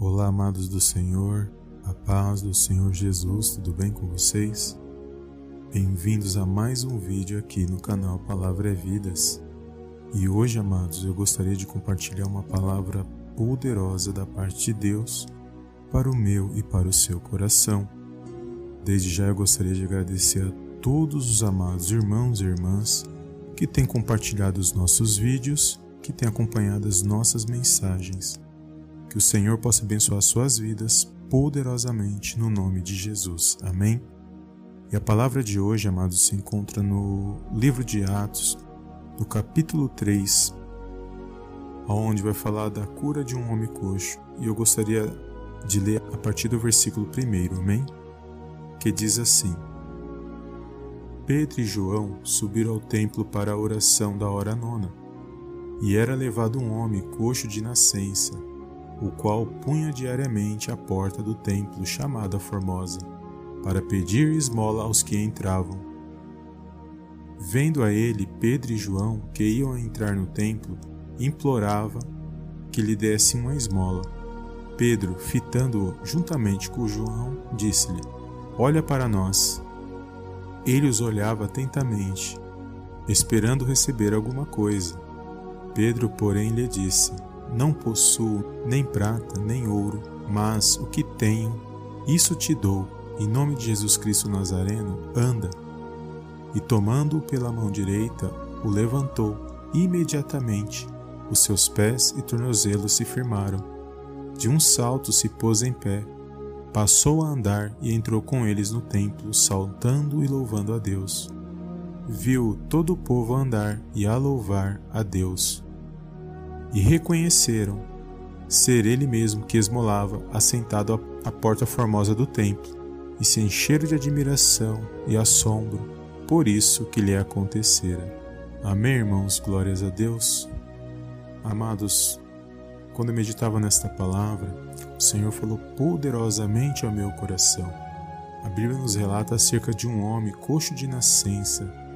Olá, amados do Senhor, a paz do Senhor Jesus, tudo bem com vocês? Bem-vindos a mais um vídeo aqui no canal Palavra é Vidas. E hoje, amados, eu gostaria de compartilhar uma palavra poderosa da parte de Deus para o meu e para o seu coração. Desde já eu gostaria de agradecer a todos os amados irmãos e irmãs que têm compartilhado os nossos vídeos, que têm acompanhado as nossas mensagens. Que o Senhor possa abençoar suas vidas poderosamente no nome de Jesus. Amém. E a palavra de hoje, amados, se encontra no livro de Atos, no capítulo 3, onde vai falar da cura de um homem coxo. E eu gostaria de ler a partir do versículo 1, amém? Que diz assim: Pedro e João subiram ao templo para a oração da hora nona, e era levado um homem coxo de nascença o qual punha diariamente à porta do templo chamada Formosa, para pedir esmola aos que entravam. Vendo a ele Pedro e João que iam entrar no templo, implorava que lhe desse uma esmola. Pedro, fitando-o juntamente com João, disse-lhe: Olha para nós. Ele os olhava atentamente, esperando receber alguma coisa. Pedro, porém, lhe disse: não possuo nem prata nem ouro, mas o que tenho, isso te dou. Em nome de Jesus Cristo Nazareno, anda. E tomando-o pela mão direita, o levantou, e imediatamente os seus pés e tornozelos se firmaram. De um salto se pôs em pé, passou a andar e entrou com eles no templo, saltando e louvando a Deus. Viu todo o povo andar e a louvar a Deus e reconheceram ser ele mesmo que esmolava, assentado à porta formosa do templo, e se encheram de admiração e assombro por isso que lhe acontecera. Amém, irmãos, glórias a Deus. Amados, quando meditava nesta palavra, o Senhor falou poderosamente ao meu coração. A Bíblia nos relata acerca de um homem coxo de nascença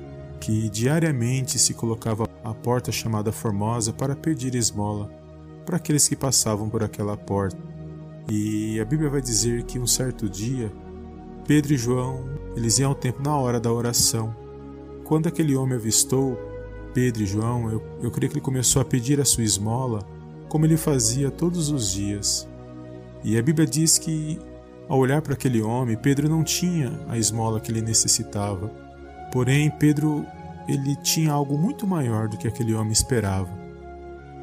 que diariamente se colocava à porta chamada Formosa para pedir esmola para aqueles que passavam por aquela porta. E a Bíblia vai dizer que um certo dia Pedro e João eles iam ao templo na hora da oração. Quando aquele homem avistou Pedro e João, eu, eu creio que ele começou a pedir a sua esmola como ele fazia todos os dias. E a Bíblia diz que, ao olhar para aquele homem, Pedro não tinha a esmola que ele necessitava. Porém, Pedro ele tinha algo muito maior do que aquele homem esperava.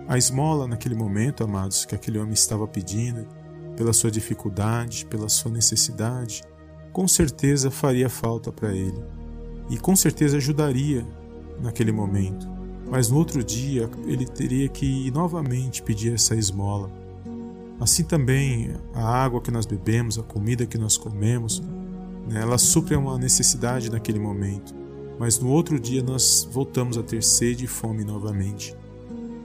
A esmola naquele momento, amados, que aquele homem estava pedindo, pela sua dificuldade, pela sua necessidade, com certeza faria falta para ele e com certeza ajudaria naquele momento. Mas no outro dia ele teria que novamente pedir essa esmola. Assim também a água que nós bebemos, a comida que nós comemos, né, ela supre uma necessidade naquele momento mas no outro dia nós voltamos a ter sede e fome novamente.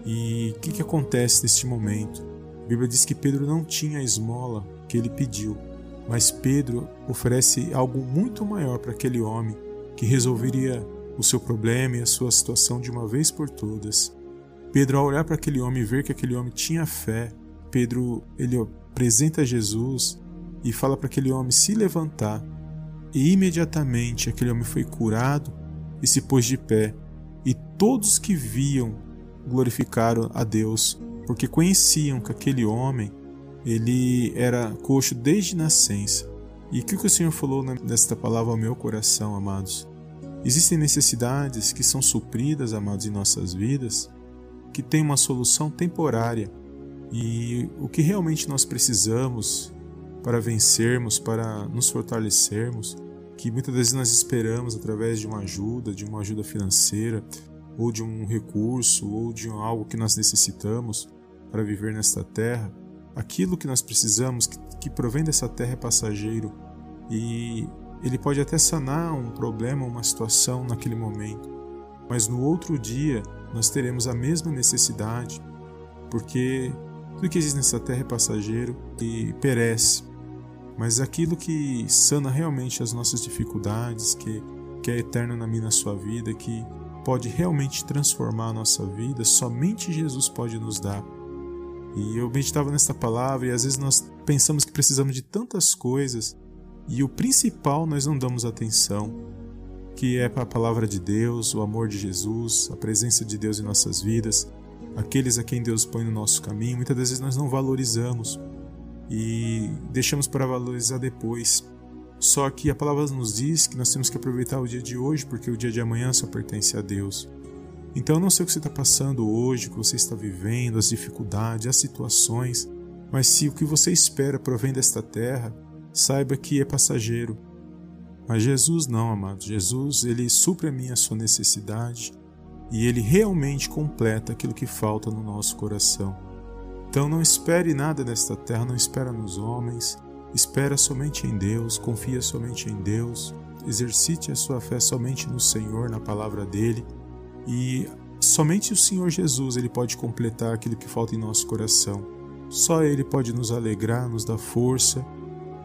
E o que, que acontece neste momento? A Bíblia diz que Pedro não tinha a esmola que ele pediu, mas Pedro oferece algo muito maior para aquele homem que resolveria o seu problema e a sua situação de uma vez por todas. Pedro, ao olhar para aquele homem e ver que aquele homem tinha fé, Pedro ele apresenta Jesus e fala para aquele homem se levantar. E imediatamente aquele homem foi curado e se pôs de pé, e todos que viam glorificaram a Deus, porque conheciam que aquele homem ele era coxo desde nascença. E o que o Senhor falou nesta palavra ao meu coração, amados? Existem necessidades que são supridas, amados, em nossas vidas, que têm uma solução temporária. E o que realmente nós precisamos para vencermos, para nos fortalecermos, que muitas vezes nós esperamos através de uma ajuda, de uma ajuda financeira, ou de um recurso, ou de algo que nós necessitamos para viver nesta terra, aquilo que nós precisamos, que, que provém dessa terra é passageiro e ele pode até sanar um problema, uma situação naquele momento, mas no outro dia nós teremos a mesma necessidade, porque tudo que existe nessa terra é passageiro e perece mas aquilo que sana realmente as nossas dificuldades, que, que é eterno na minha na sua vida, que pode realmente transformar a nossa vida, somente Jesus pode nos dar. E eu meditava nessa palavra e às vezes nós pensamos que precisamos de tantas coisas e o principal nós não damos atenção, que é a palavra de Deus, o amor de Jesus, a presença de Deus em nossas vidas, aqueles a quem Deus põe no nosso caminho. Muitas vezes nós não valorizamos e deixamos para valorizar depois. Só que a palavra nos diz que nós temos que aproveitar o dia de hoje, porque o dia de amanhã só pertence a Deus. Então eu não sei o que você está passando hoje, o que você está vivendo, as dificuldades, as situações, mas se o que você espera provém desta terra, saiba que é passageiro. Mas Jesus não, amado. Jesus, ele supre a minha sua necessidade e ele realmente completa aquilo que falta no nosso coração. Então não espere nada nesta terra, não espera nos homens, espera somente em Deus, confia somente em Deus, exercite a sua fé somente no Senhor, na palavra dele e somente o Senhor Jesus ele pode completar aquilo que falta em nosso coração. Só ele pode nos alegrar, nos dar força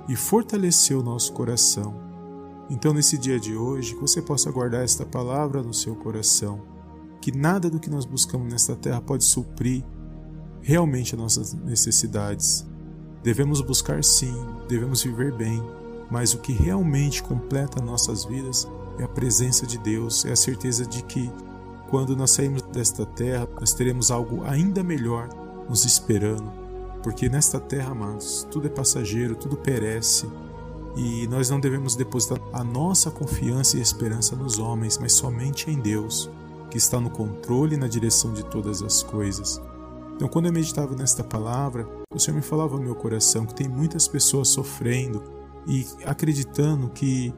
e fortalecer o nosso coração. Então, nesse dia de hoje, que você possa guardar esta palavra no seu coração, que nada do que nós buscamos nesta terra pode suprir realmente as nossas necessidades. Devemos buscar sim, devemos viver bem, mas o que realmente completa nossas vidas é a presença de Deus, é a certeza de que quando nós sairmos desta terra, nós teremos algo ainda melhor nos esperando. Porque nesta terra, amados, tudo é passageiro, tudo perece. E nós não devemos depositar a nossa confiança e esperança nos homens, mas somente em Deus, que está no controle e na direção de todas as coisas. Então, quando eu meditava nesta palavra, o Senhor me falava no meu coração que tem muitas pessoas sofrendo e acreditando que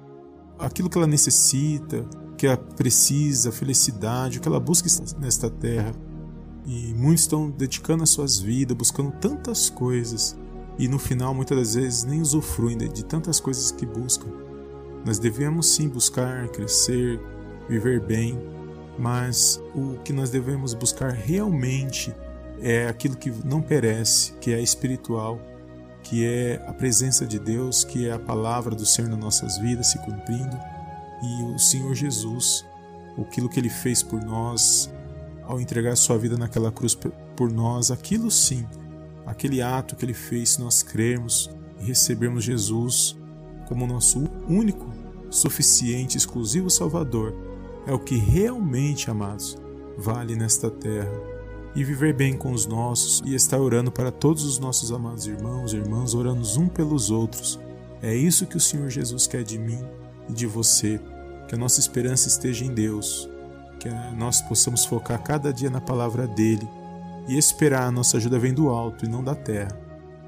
aquilo que ela necessita, que ela precisa, felicidade, o que ela busca nesta terra. E muitos estão dedicando as suas vidas, buscando tantas coisas, e no final muitas das vezes nem usufruem de tantas coisas que buscam. Nós devemos sim buscar crescer, viver bem, mas o que nós devemos buscar realmente é aquilo que não perece, que é espiritual, que é a presença de Deus, que é a palavra do Senhor nas nossas vidas se cumprindo e o Senhor Jesus, aquilo que ele fez por nós ao entregar sua vida naquela cruz por nós, aquilo sim, aquele ato que ele fez, se nós crermos e recebermos Jesus como nosso único, suficiente, exclusivo Salvador, é o que realmente, amados, vale nesta terra. E viver bem com os nossos e estar orando para todos os nossos amados irmãos e irmãs, orando uns pelos outros. É isso que o Senhor Jesus quer de mim e de você que a nossa esperança esteja em Deus, que nós possamos focar cada dia na palavra dele e esperar a nossa ajuda vem do alto e não da terra.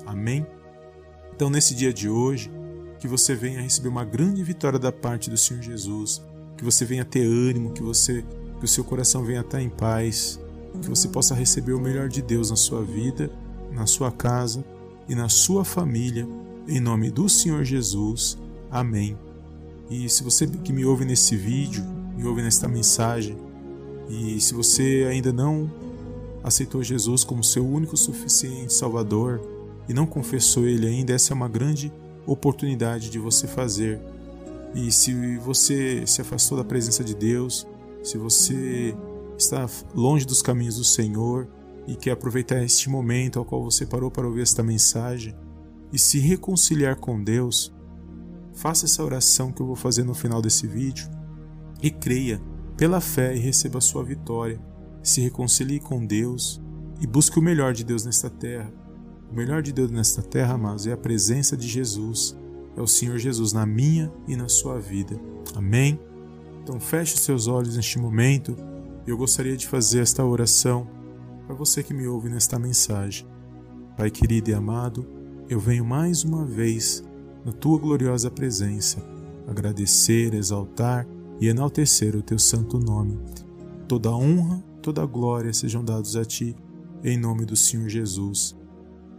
Amém? Então, nesse dia de hoje, que você venha receber uma grande vitória da parte do Senhor Jesus, que você venha ter ânimo, que você que o seu coração venha estar em paz, que você possa receber o melhor de Deus na sua vida, na sua casa e na sua família, em nome do Senhor Jesus. Amém. E se você que me ouve nesse vídeo, me ouve nesta mensagem, e se você ainda não aceitou Jesus como seu único suficiente Salvador e não confessou Ele ainda, essa é uma grande oportunidade de você fazer. E se você se afastou da presença de Deus, se você está longe dos caminhos do Senhor e quer aproveitar este momento ao qual você parou para ouvir esta mensagem e se reconciliar com Deus, Faça essa oração que eu vou fazer no final desse vídeo e creia pela fé e receba a sua vitória. Se reconcilie com Deus e busque o melhor de Deus nesta terra. O melhor de Deus nesta terra, amados, é a presença de Jesus, é o Senhor Jesus na minha e na sua vida. Amém? Então feche seus olhos neste momento eu gostaria de fazer esta oração para você que me ouve nesta mensagem. Pai querido e amado, eu venho mais uma vez na tua gloriosa presença, agradecer, exaltar e enaltecer o teu santo nome. Toda honra, toda glória sejam dados a ti, em nome do Senhor Jesus.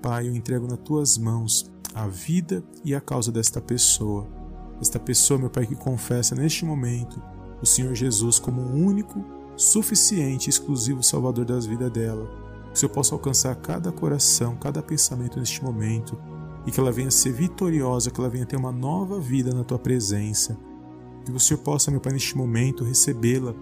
Pai, eu entrego nas tuas mãos a vida e a causa desta pessoa. Esta pessoa, meu Pai, que confessa neste momento o Senhor Jesus como o único, suficiente exclusivo Salvador das vidas dela. Que o Senhor possa alcançar cada coração, cada pensamento neste momento e que ela venha ser vitoriosa, que ela venha ter uma nova vida na tua presença. Que o Senhor possa, meu Pai, neste momento recebê-la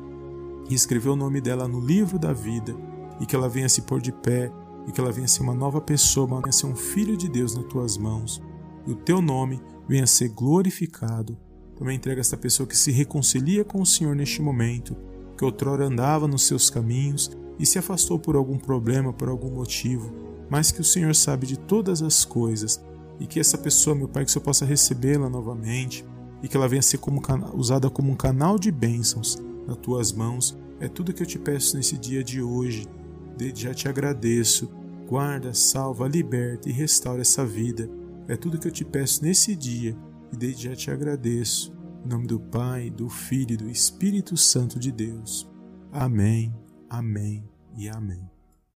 e escrever o nome dela no livro da vida e que ela venha se pôr de pé e que ela venha ser uma nova pessoa, venha ser um filho de Deus nas tuas mãos e o teu nome venha ser glorificado. Também entrega esta pessoa que se reconcilia com o Senhor neste momento, que outrora andava nos seus caminhos e se afastou por algum problema, por algum motivo, mas que o Senhor sabe de todas as coisas e que essa pessoa, meu Pai, que o Senhor possa recebê-la novamente e que ela venha ser como, usada como um canal de bênçãos nas tuas mãos. É tudo que eu te peço nesse dia de hoje. Desde já te agradeço. Guarda, salva, liberta e restaura essa vida. É tudo que eu te peço nesse dia e desde já te agradeço. Em nome do Pai, do Filho e do Espírito Santo de Deus. Amém, amém e amém.